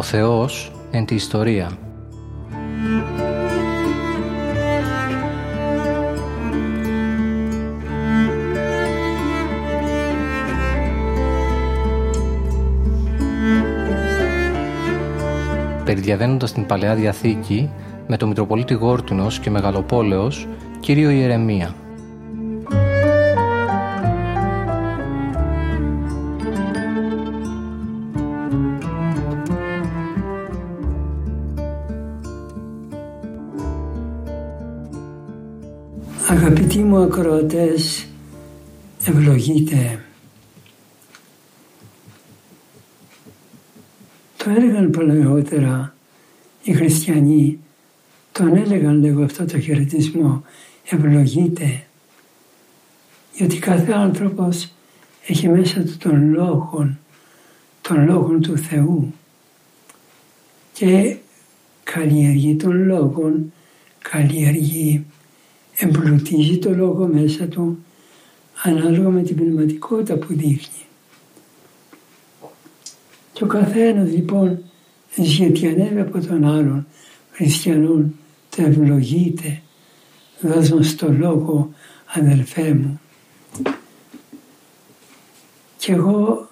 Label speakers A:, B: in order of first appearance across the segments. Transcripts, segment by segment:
A: Ο Θεός εν τη ιστορία. Περιδιαβαίνοντας την Παλαιά Διαθήκη με τον Μητροπολίτη Γόρτινος και Μεγαλοπόλεως, Κύριο Ιερεμία.
B: Μου ακροατές, ευλογείτε. Το έλεγαν παλαιότερα οι χριστιανοί, τον έλεγαν λίγο αυτό το χαιρετισμό, ευλογείτε. Γιατί κάθε άνθρωπος έχει μέσα του τον λόγο, τον λόγο του Θεού και καλλιεργεί τον λόγο, καλλιεργεί εμπλουτίζει το λόγο μέσα του ανάλογα με την πνευματικότητα που δείχνει. Και ο καθένας λοιπόν ζητιανεύει από τον άλλον χριστιανόν το ευλογείται δώσ' μας το λόγο αδελφέ μου. Και εγώ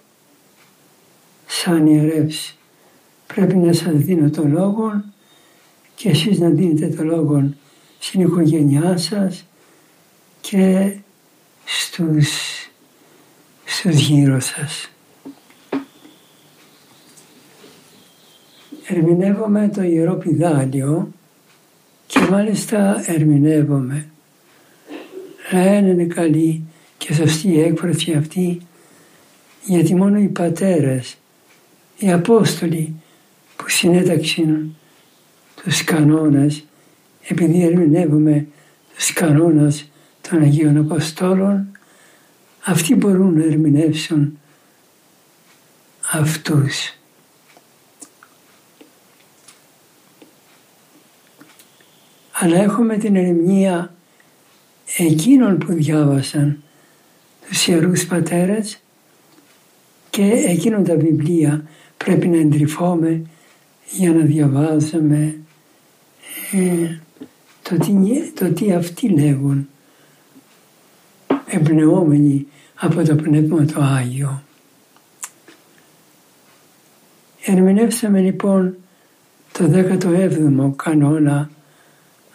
B: σαν ιερεύς πρέπει να σας δίνω το λόγο και εσείς να δίνετε το λόγο στην οικογένειά σας και στους, στους γύρω σας. Ερμηνεύομαι το Ιερό Πιδάλιο και μάλιστα ερμηνεύομαι. Λένε είναι καλή και σωστή η έκφραση αυτή γιατί μόνο οι πατέρες, οι Απόστολοι που συνέταξαν τους κανόνες επειδή ερμηνεύουμε τους κανόνες των Αγίων Αποστόλων, αυτοί μπορούν να ερμηνεύσουν αυτούς. Αλλά έχουμε την ερμηνεία εκείνων που διάβασαν τους Ιερούς Πατέρες και εκείνων τα βιβλία πρέπει να εντρυφώμε για να διαβάζουμε ε, το τι, το τι αυτοί λέγουν εμπνεόμενοι από το Πνεύμα το Άγιο. Ερμηνεύσαμε λοιπόν το 17ο κανόνα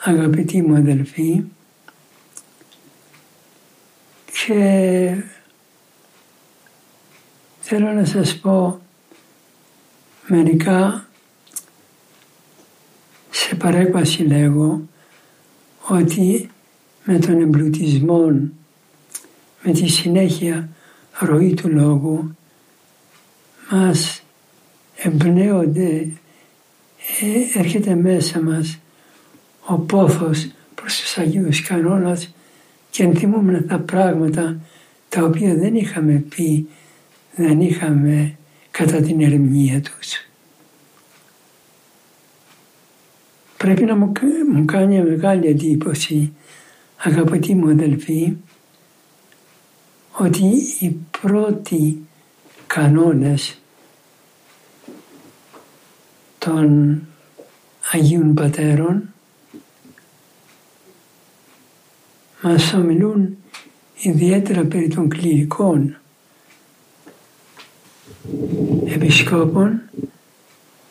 B: αγαπητοί μου αδελφοί και θέλω να σας πω μερικά σε παρέκβαση λέγω ότι με τον εμπλουτισμό, με τη συνέχεια ροή του λόγου, μας εμπνέονται, ε, έρχεται μέσα μας ο πόθος προς τους Αγίους Κανόνας και ενθυμούμε τα πράγματα τα οποία δεν είχαμε πει, δεν είχαμε κατά την ερμηνεία τους. Πρέπει να μου, μου κάνει μεγάλη εντύπωση, αγαπητοί μου αδελφοί, ότι οι πρώτοι κανόνες των Αγίων Πατέρων μας ομιλούν ιδιαίτερα περί των κληρικών επισκόπων,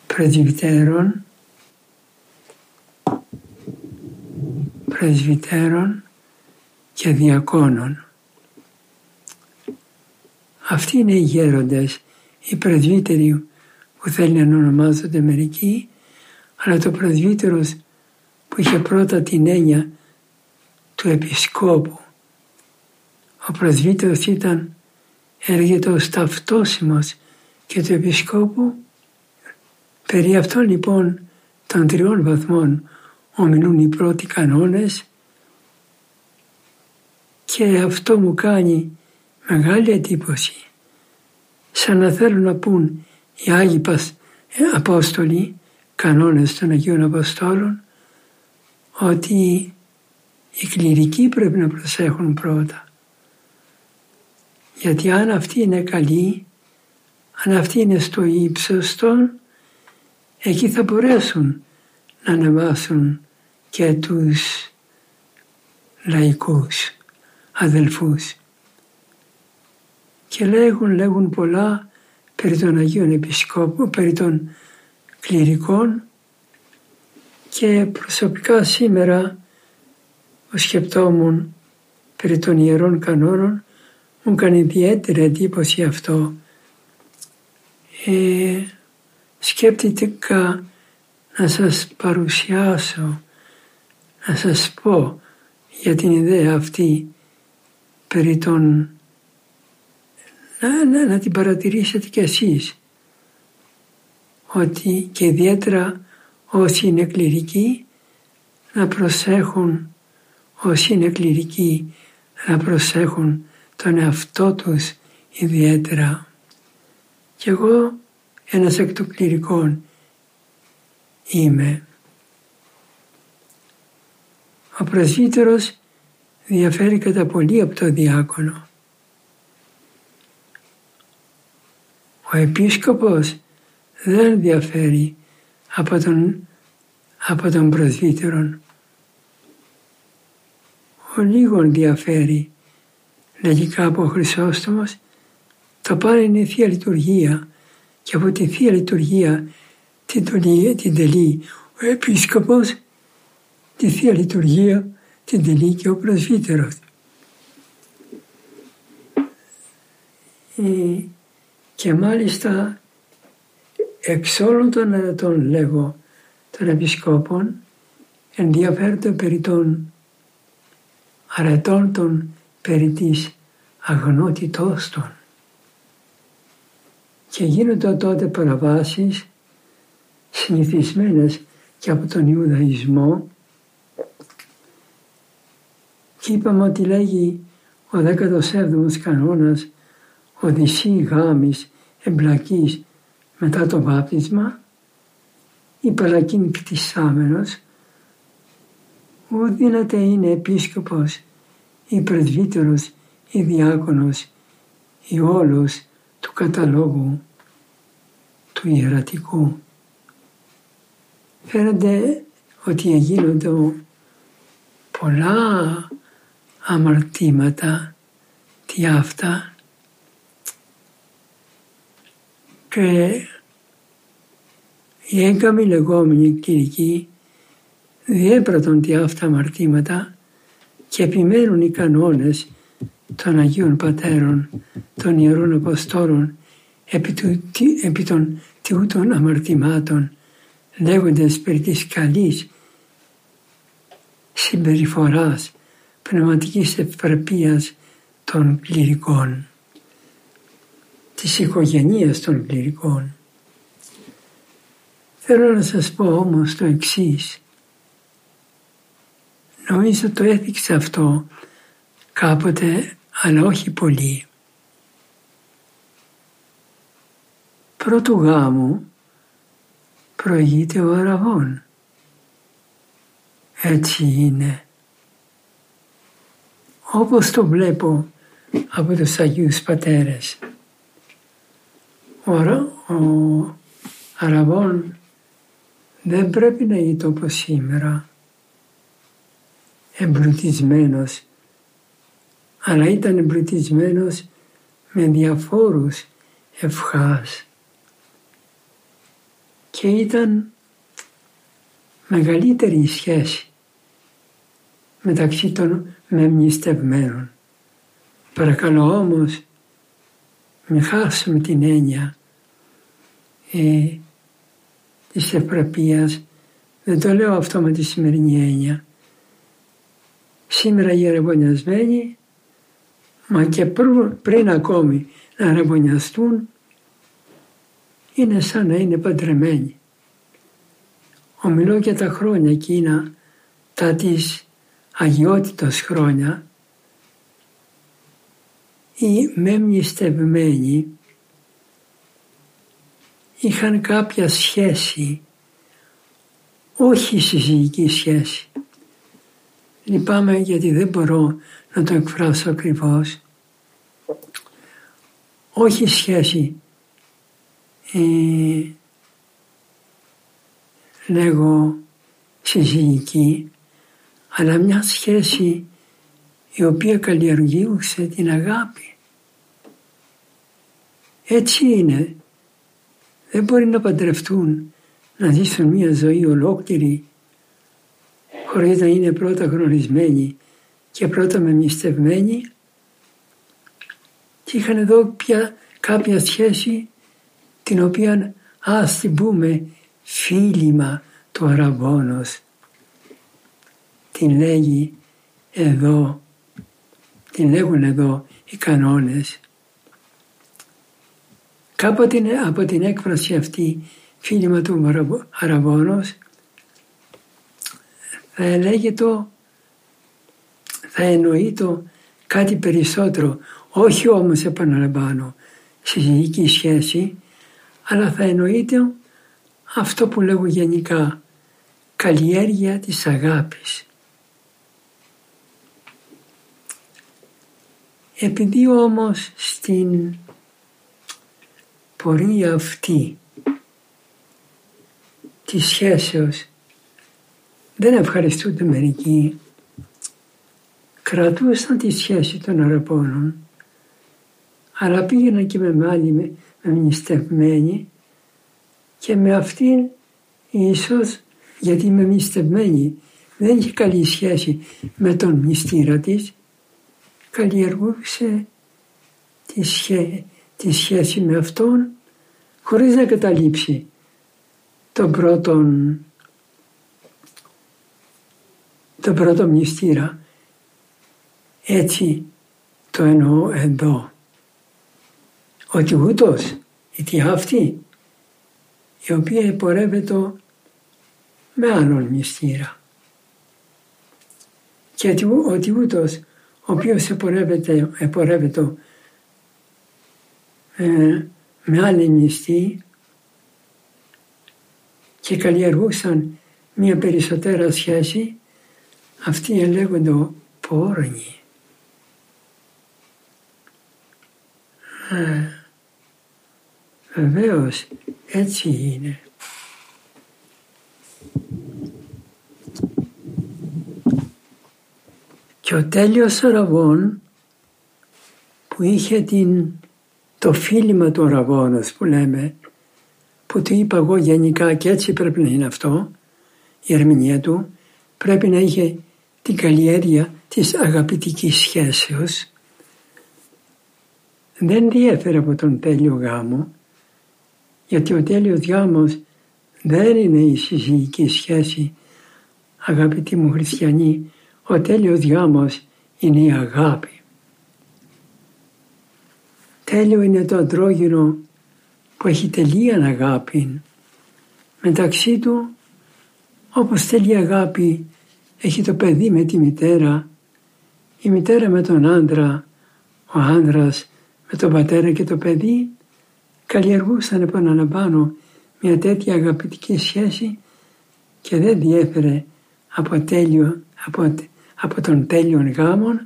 B: πρεσβυτέρων πρεσβυτέρων και διακόνων. Αυτοί είναι οι γέροντες, οι πρεσβύτεροι που θέλει να ονομάζονται μερικοί, αλλά το πρεσβύτερος που είχε πρώτα την έννοια του επισκόπου. Ο πρεσβύτερος ήταν, έρχεται ως ταυτόσιμος και του επισκόπου. Περί αυτών λοιπόν των τριών βαθμών ομιλούν οι πρώτοι κανόνες και αυτό μου κάνει μεγάλη εντύπωση. Σαν να θέλουν να πούν οι Άγιοι ε, Απόστολοι, κανόνες των Αγίων Αποστόλων, ότι οι κληρικοί πρέπει να προσέχουν πρώτα. Γιατί αν αυτοί είναι καλοί, αν αυτοί είναι στο ύψος των, εκεί θα μπορέσουν να ανεβάσουν και τους λαϊκούς αδελφούς. Και λέγουν, λέγουν πολλά περί των Αγίων Επισκόπων, περί των κληρικών και προσωπικά σήμερα ο σκεπτόμουν περί των Ιερών Κανόνων μου κάνει ιδιαίτερη εντύπωση αυτό. Ε, σκέπτηκα να σας παρουσιάσω, να σας πω για την ιδέα αυτή περί των να, να, να την παρατηρήσετε κι εσείς ότι και ιδιαίτερα όσοι είναι κληρικοί να προσέχουν όσοι είναι κληρικοί να προσέχουν τον εαυτό τους ιδιαίτερα. Κι εγώ ένας εκ των κληρικών είμαι. Ο πρεσβύτερος διαφέρει κατά πολύ από το διάκονο. Ο επίσκοπος δεν διαφέρει από τον, από τον πρεσβύτερον. Ο λίγον διαφέρει, λέγει κάπου ο Χρυσόστομος, το πάνω είναι η Θεία Λειτουργία και από τη Θεία Λειτουργία την, την τελεί ο Επίσκοπος, τη Θεία Λειτουργία την τελεί και ο Πρεσβύτερος. Ε, και μάλιστα εξ όλων των ερετών λέγω των επισκόπων ενδιαφέρονται περί των αρετών των περί της αγνότητός των. Και γίνονται τότε παραβάσεις συνηθισμένες και από τον Ιουδαϊσμό και είπαμε ότι λέγει ο 17ος κανόνας Οδυσσή γάμης εμπλακής μετά το βάπτισμα ή παρακίν κτισάμενος ουδύναται είναι επίσκοπος ή πρεσβύτερος ή διάκονος ή όλος του καταλόγου του ιερατικού. Φαίνεται ότι γίνονται πολλά αμαρτήματα τι αυτά. Και οι έγκαμοι λεγόμενοι κυρικοί διέπρατον τι αυτά αμαρτήματα και επιμένουν οι κανόνες των Αγίων Πατέρων, των Ιερών Αποστόλων επί, του, επί των τιούτων αμαρτημάτων λέγοντας περί της καλής συμπεριφοράς πνευματικής ευπρεπίας των κληρικών, της οικογενείας των κληρικών. Θέλω να σας πω όμως το εξής. Νομίζω το έθιξε αυτό κάποτε, αλλά όχι πολύ. Πρώτου γάμου προηγείται ο αραβών. Έτσι είναι όπως το βλέπω από τους Αγίους Πατέρες. Ο, ο Αραβών δεν πρέπει να είναι όπως σήμερα. Εμπλουτισμένος. Αλλά ήταν εμπλουτισμένος με διαφόρους ευχάς. Και ήταν μεγαλύτερη η σχέση μεταξύ των μεμνηστευμένων. Παρακαλώ όμως μην χάσουμε την έννοια ε, της ευπραπείας. Δεν το λέω αυτό με τη σημερινή έννοια. Σήμερα οι αραβωνιασμένοι, μα και πριν ακόμη να αραβωνιαστούν, είναι σαν να είναι παντρεμένοι. Ομιλώ για τα χρόνια εκείνα, τα της αγιότητος χρόνια οι μεμνηστευμένοι είχαν κάποια σχέση, όχι συζυγική σχέση. Λυπάμαι γιατί δεν μπορώ να το εκφράσω ακριβώς. Όχι σχέση ε, λέγω συζυγική, αλλά μια σχέση η οποία καλλιεργούσε την αγάπη. Έτσι είναι. Δεν μπορεί να παντρευτούν, να ζήσουν μια ζωή ολόκληρη χωρίς να είναι πρώτα γνωρισμένοι και πρώτα μεμιστευμένοι και είχαν εδώ πια κάποια σχέση την οποία ας την πούμε φίλημα του αραβόνος. Την λέγει εδώ, την λέγουν εδώ οι κανόνες. Κάποτε από την έκφραση αυτή φίλημα του αραβόνος θα έλεγε το, θα εννοεί το κάτι περισσότερο, όχι όμως επαναλαμβάνω συζυγική σχέση, αλλά θα εννοείται αυτό που λέγω γενικά, καλλιέργεια της αγάπης. Επειδή όμως στην πορεία αυτή της σχέσεως δεν ευχαριστούνται μερικοί, κρατούσαν τη σχέση των αραπώνων, αλλά πήγαιναν και με άλλη με, με και με αυτήν ίσως γιατί με μυστευμένη δεν είχε καλή σχέση με τον μυστήρα της καλλιεργούσε τη, σχέ, τη σχέση με αυτόν χωρίς να καταλήψει τον πρώτον τον πρώτο μυστήρα. Έτσι το εννοώ εδώ. Ότι ούτως η αυτή η οποία εμπορεύεται με άλλον μυστήρα. Και ότι ούτως ο οποίος εμπορεύεται, εμπορεύεται ε, με άλλη μυστή και καλλιεργούσαν μια περισσότερα σχέση αυτοί λέγονται πόρνοι. Ε, Βεβαίως έτσι είναι. Και ο τέλειος Αραβών που είχε την, το φίλημα του Αραβώνος που λέμε, που του είπα εγώ γενικά και έτσι πρέπει να είναι αυτό, η ερμηνεία του, πρέπει να είχε την καλλιέργεια της αγαπητικής σχέσεως. Δεν διέφερε από τον τέλειο γάμο γιατί ο τέλειος γάμος δεν είναι η συζυγική σχέση αγαπητοί μου χριστιανοί ο τέλειος γάμος είναι η αγάπη. Τέλειο είναι το αντρόγυνο που έχει τελεία αγάπη. Μεταξύ του όπως θέλει αγάπη έχει το παιδί με τη μητέρα, η μητέρα με τον άντρα, ο άντρας με τον πατέρα και το παιδί καλλιεργούσαν επαναλαμβάνω μια τέτοια αγαπητική σχέση και δεν διέφερε από, τέλειο, από, από τον τέλειον γάμων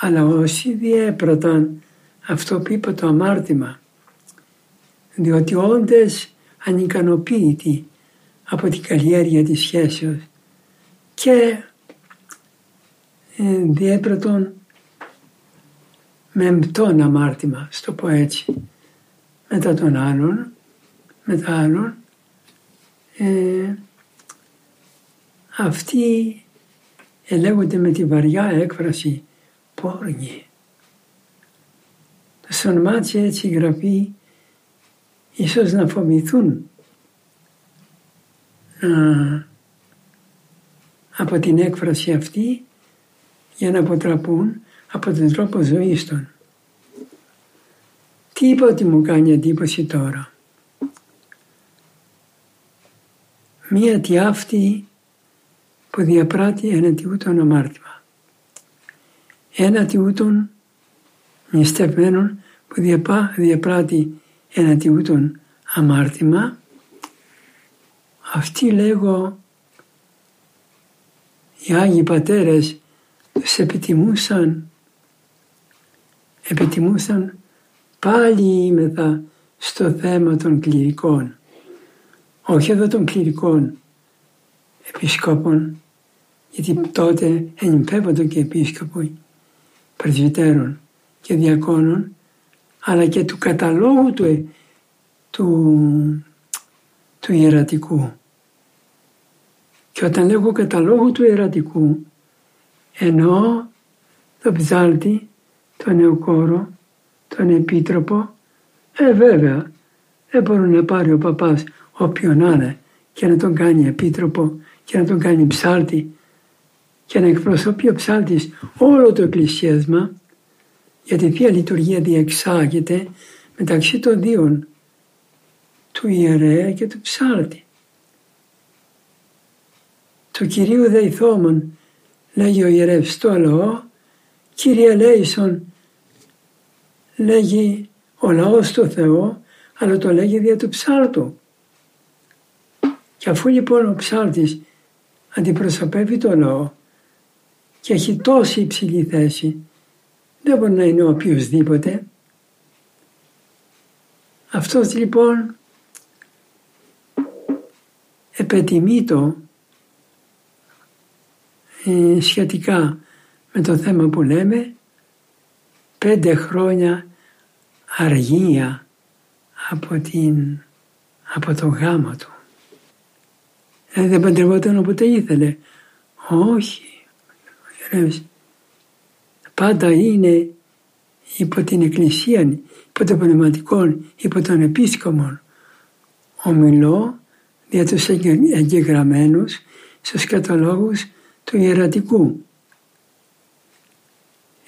B: αλλά όσοι διέπραταν αυτό που είπε το αμάρτημα διότι όντες ανικανοποίητοι από την καλλιέργεια της σχέσεως και ε, διέπρατον με μπτόν αμάρτημα, στο πω έτσι, μετά τον άλλον, μετά άλλον, ε, αυτοί ελέγονται με τη βαριά έκφραση πόρνη. Το ονομάτισε έτσι γραφή ίσως να φοβηθούν να από την έκφραση αυτή για να αποτραπούν από τον τρόπο ζωής των. Τι είπα ότι μου κάνει εντύπωση τώρα; Μία τιάφτη που διαπράττει ένα τιούτον αμάρτημα. Ένα τιούτον νηστευμένον που διαπράττει ένα τιούτον αμάρτημα. Αυτή λέγω οι Άγιοι Πατέρες τους επιτιμούσαν, επιτιμούσαν πάλι ήμεθα στο θέμα των κληρικών. όχι εδώ των κληρικών επισκόπων, γιατί τότε ενυμπέβονται και επίσκοποι, πρεσβυτέρων και διακόνων, αλλά και του καταλόγου του, του, του ιερατικού. Και όταν λέγω καταλόγου του ιερατικού, εννοώ τον ψάλτη, τον νεοκόρο, τον επίτροπο, ε βέβαια δεν μπορεί να πάρει ο παπάς όποιον να είναι και να τον κάνει επίτροπο και να τον κάνει ψάλτη και να εκπροσωπεί ο ψάλτης όλο το εκκλησίασμα γιατί η Θεία Λειτουργία διεξάγεται μεταξύ των δύο του ιερέα και του ψάλτη. Του Κυρίου Δεϊθόμων λέγει ο ιερεύς στο λαό, Κύριε Λέησον λέγει ο λαός του Θεό, αλλά το λέγει δια του ψάλτου. Και αφού λοιπόν ο ψάλτης αντιπροσωπεύει το λαό και έχει τόση υψηλή θέση, δεν μπορεί να είναι ο οποιοδήποτε. Αυτός λοιπόν επετιμήτω ε, σχετικά με το θέμα που λέμε πέντε χρόνια αργία από, την, από το γάμο του. Ε, δεν παντρευόταν όποτε ήθελε. Όχι. Πάντα είναι υπό την Εκκλησία, υπό το πνευματικό, υπό τον επίσκομο. Ομιλώ για τους εγγεγραμμένους στους καταλόγους του ιερατικού.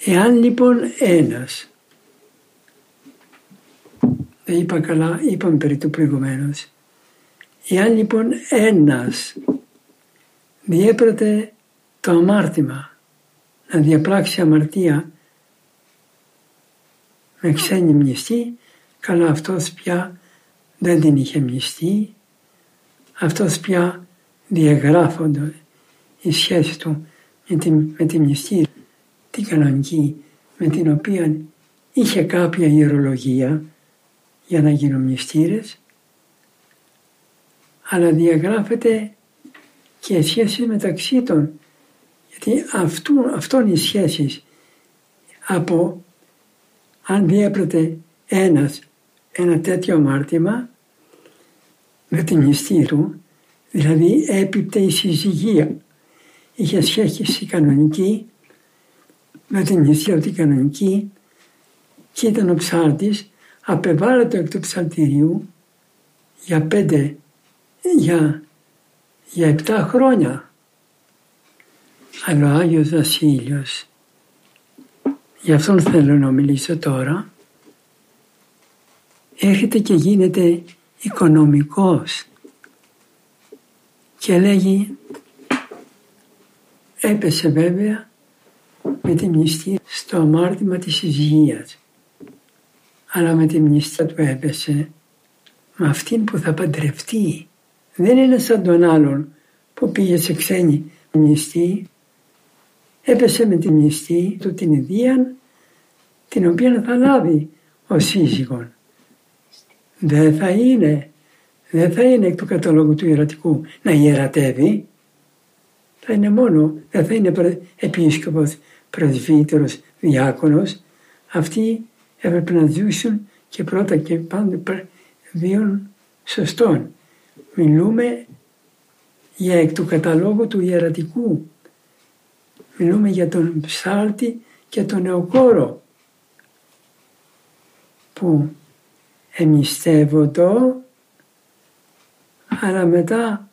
B: Εάν λοιπόν ένας, δεν είπα καλά, είπαμε περί του προηγουμένως, εάν λοιπόν ένας διέπρατε το αμάρτημα, να διαπράξει αμαρτία με ξένη μνηστή, καλά αυτός πια δεν την είχε μνηστεί, αυτός πια διαγράφονται η σχέση του με τη, με τη μνηστή, την κανονική, με την οποία είχε κάποια ιερολογία για να γίνουν μνηστήρες, αλλά διαγράφεται και σχέση μεταξύ των, γιατί αυτού, αυτόν οι σχέσεις από αν διέπρεπε ένας ένα τέτοιο αμάρτημα με την νηστή του, δηλαδή έπιπτε η συζυγία. Είχε σχέση κανονική με την νηστεία την κανονική και ήταν ο ψάρτης απεβάλλεται εκ του ψαλτηρίου για πέντε, για, για επτά χρόνια. Αλλά ο Άγιος Βασίλειος, γι' αυτόν θέλω να μιλήσω τώρα, έρχεται και γίνεται οικονομικός και λέγει έπεσε βέβαια με τη μνηστή στο αμάρτημα της υγείας αλλά με τη μνηστή του έπεσε με αυτήν που θα παντρευτεί. Δεν είναι σαν τον άλλον που πήγε σε ξένη μνηστή έπεσε με τη μνηστή του την ιδία την οποία θα λάβει ο σύζυγον δεν θα είναι, δεν θα είναι εκ του καταλόγου του ιερατικού να ιερατεύει. Θα είναι μόνο, δεν θα είναι επίσκοπος, πρεσβύτερος, διάκονος. Αυτοί έπρεπε να ζούσουν και πρώτα και πάντα βίων σωστών. Μιλούμε για εκ του καταλόγου του ιερατικού. Μιλούμε για τον ψάλτη και τον νεοκόρο που εμιστεύοντο αλλά μετά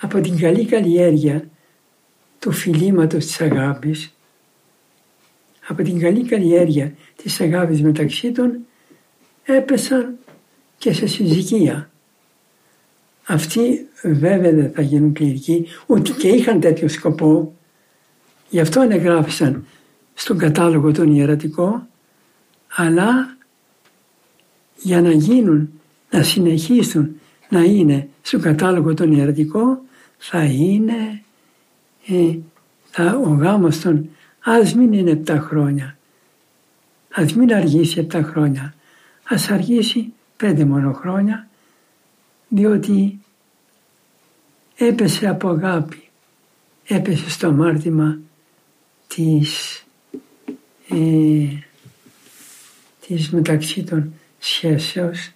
B: από την καλή καλλιέργεια του φιλήματος της αγάπης από την καλή καλλιέργεια της αγάπης μεταξύ των έπεσαν και σε συζυγία. Αυτοί βέβαια δεν θα γίνουν κληρικοί ούτε και είχαν τέτοιο σκοπό γι' αυτό εγγράφησαν στον κατάλογο τον ιερατικό αλλά για να γίνουν, να συνεχίσουν να είναι στο κατάλογο των ιερατικών θα είναι ε, θα, ο γάμος των ας μην είναι 7 χρόνια. Ας μην αργήσει 7 χρόνια. Ας αργήσει 5 μόνο χρόνια διότι έπεσε από αγάπη, έπεσε στο αμάρτημα της, ε, της μεταξύ των σχέσεως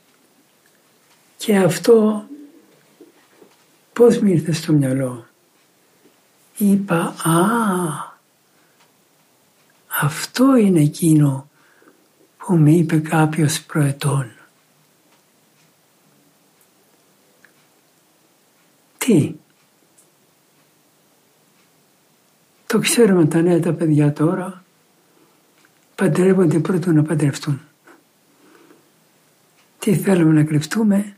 B: και αυτό πώς μου ήρθε στο μυαλό. Είπα, α, αυτό είναι εκείνο που με είπε κάποιος προετών. Τι; Το ξέρουμε τα νέα τα παιδιά τώρα παντρεύονται πρώτο να παντρευτούν. Τι θέλουμε να κρυφτούμε,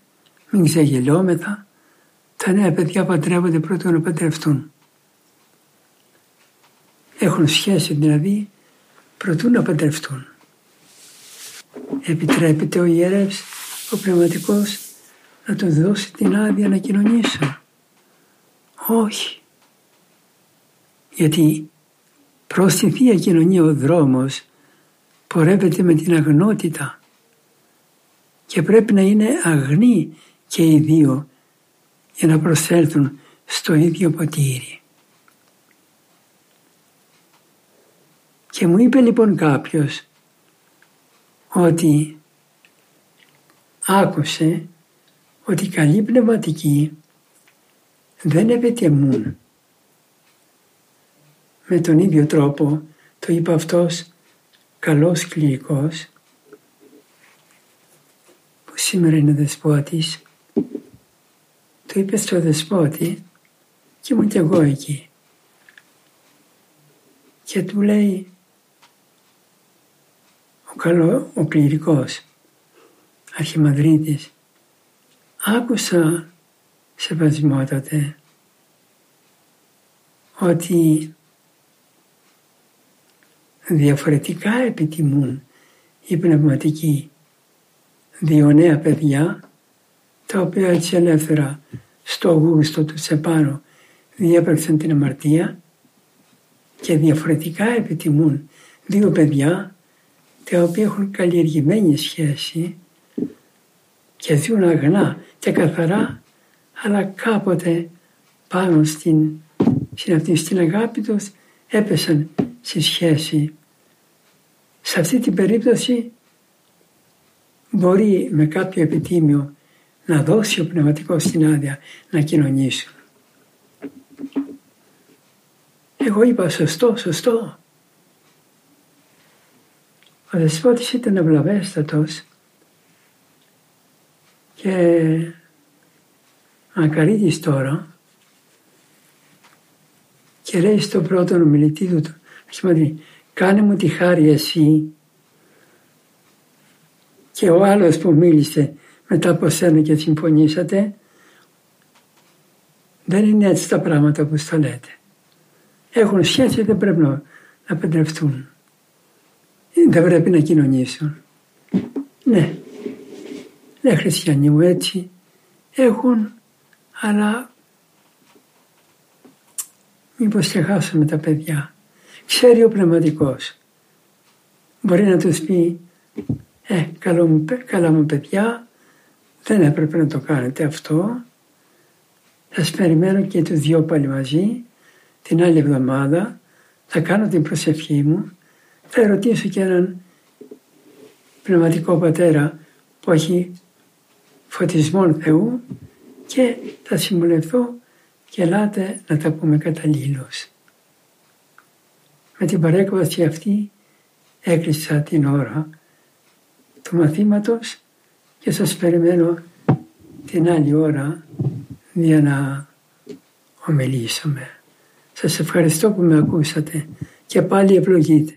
B: μην ξεγελιόμεθα. Τα νέα παιδιά παντρεύονται πρώτο να παντρευτούν. Έχουν σχέση δηλαδή προτού να παντρευτούν. Επιτρέπεται ο ιερεύς, ο πνευματικός, να του δώσει την άδεια να κοινωνήσουν. Όχι. Γιατί προς τη Θεία Κοινωνία ο δρόμος πορεύεται με την αγνότητα και πρέπει να είναι αγνοί και οι δύο για να προσέλθουν στο ίδιο ποτήρι. Και μου είπε λοιπόν κάποιος ότι άκουσε ότι οι καλοί πνευματικοί δεν επιτεμούν. Με τον ίδιο τρόπο το είπε αυτός καλός κληρικός που σήμερα είναι δεσπότης; Το είπε στο δεσπότη και ήμουν και εγώ εκεί. Και του λέει ο καλό ο κληρικός αρχιμαδρίτης άκουσα σεβασμότατε ότι διαφορετικά επιτιμούν οι πνευματικοί. Δύο νέα παιδιά τα οποία έτσι ελεύθερα στο γούστο τους επάνω διέπραξαν την αμαρτία και διαφορετικά επιτιμούν δύο παιδιά τα οποία έχουν καλλιεργημένη σχέση και ζουν αγνά και καθαρά αλλά κάποτε πάνω στην, στην, στην αγάπη τους έπεσαν στη σχέση. Σε αυτή την περίπτωση μπορεί με κάποιο επιτίμιο να δώσει ο πνευματικός την άδεια να κοινωνήσουν. Εγώ είπα σωστό, σωστό. Ο δεσπότης ήταν ευλαβέστατος και ακαρίτης τώρα και λέει στον πρώτο ομιλητή του, σημαίνει, κάνε μου τη χάρη εσύ και ο άλλος που μίλησε μετά από σένα και συμφωνήσατε, δεν είναι έτσι τα πράγματα που στα λέτε. Έχουν σχέση, δεν πρέπει να, να παντρευτούν. Δεν πρέπει να κοινωνήσουν. Ναι, ναι χριστιανοί μου έτσι έχουν, αλλά μήπως ξεχάσουμε τα παιδιά. Ξέρει ο πνευματικός. Μπορεί να τους πει, ε, καλό μου, καλά μου παιδιά, δεν έπρεπε να το κάνετε αυτό. Θα περιμένω και τους δυο πάλι μαζί. Την άλλη εβδομάδα θα κάνω την προσευχή μου. Θα ερωτήσω και έναν πνευματικό πατέρα που έχει φωτισμό Θεού και θα συμβουλευτώ και ελάτε να τα πούμε καταλήλως. Με την παρέκβαση αυτή έκλεισα την ώρα του μαθήματος και σας περιμένω την άλλη ώρα για να ομιλήσουμε. Σας ευχαριστώ που με ακούσατε και πάλι ευλογείτε.